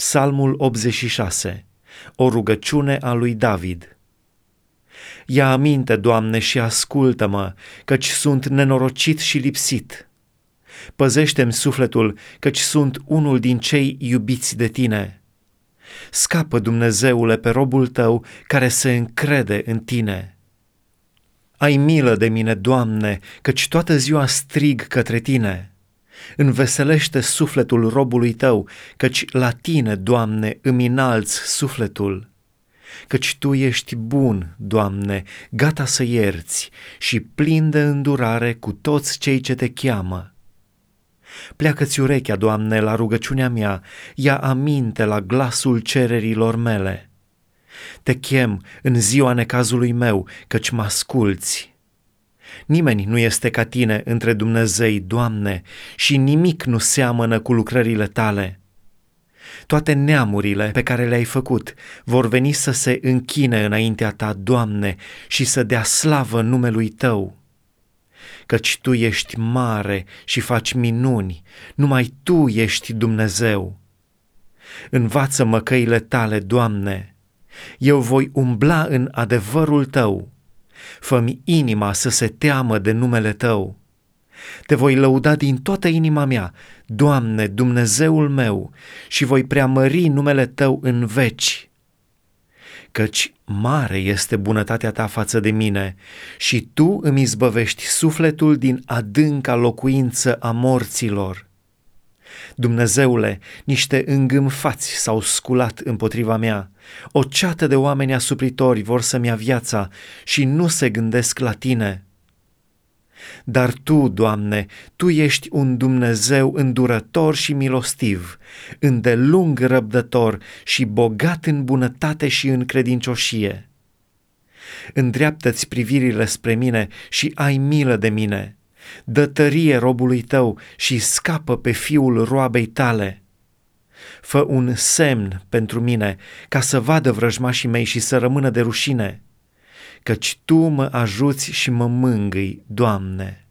Psalmul 86, o rugăciune a lui David. Ia aminte, Doamne, și ascultă-mă, căci sunt nenorocit și lipsit. Păzește-mi sufletul, căci sunt unul din cei iubiți de tine. Scapă, Dumnezeule, pe robul tău care se încrede în tine. Ai milă de mine, Doamne, căci toată ziua strig către tine. Înveselește sufletul robului tău, căci la tine, Doamne, îmi înalți sufletul. Căci tu ești bun, Doamne, gata să ierți și plin de îndurare cu toți cei ce te cheamă. Pleacă-ți urechea, Doamne, la rugăciunea mea, ia aminte la glasul cererilor mele. Te chem în ziua necazului meu, căci mă asculți Nimeni nu este ca tine între Dumnezei, Doamne, și nimic nu seamănă cu lucrările tale. Toate neamurile pe care le-ai făcut vor veni să se închine înaintea ta, Doamne, și să dea slavă numelui Tău. Căci Tu ești mare și faci minuni, numai Tu ești Dumnezeu. Învață-mă căile Tale, Doamne, eu voi umbla în adevărul Tău fă-mi inima să se teamă de numele Tău. Te voi lăuda din toată inima mea, Doamne, Dumnezeul meu, și voi preamări numele Tău în veci. Căci mare este bunătatea Ta față de mine și Tu îmi izbăvești sufletul din adânca locuință a morților. Dumnezeule, niște îngâmfați s-au sculat împotriva mea. O ceată de oameni asupritori vor să-mi ia viața și nu se gândesc la tine. Dar Tu, Doamne, Tu ești un Dumnezeu îndurător și milostiv, îndelung răbdător și bogat în bunătate și în credincioșie. Îndreaptă-ți privirile spre mine și ai milă de mine dă tărie robului tău și scapă pe fiul roabei tale. Fă un semn pentru mine, ca să vadă vrăjmașii mei și să rămână de rușine, căci Tu mă ajuți și mă mângâi, Doamne.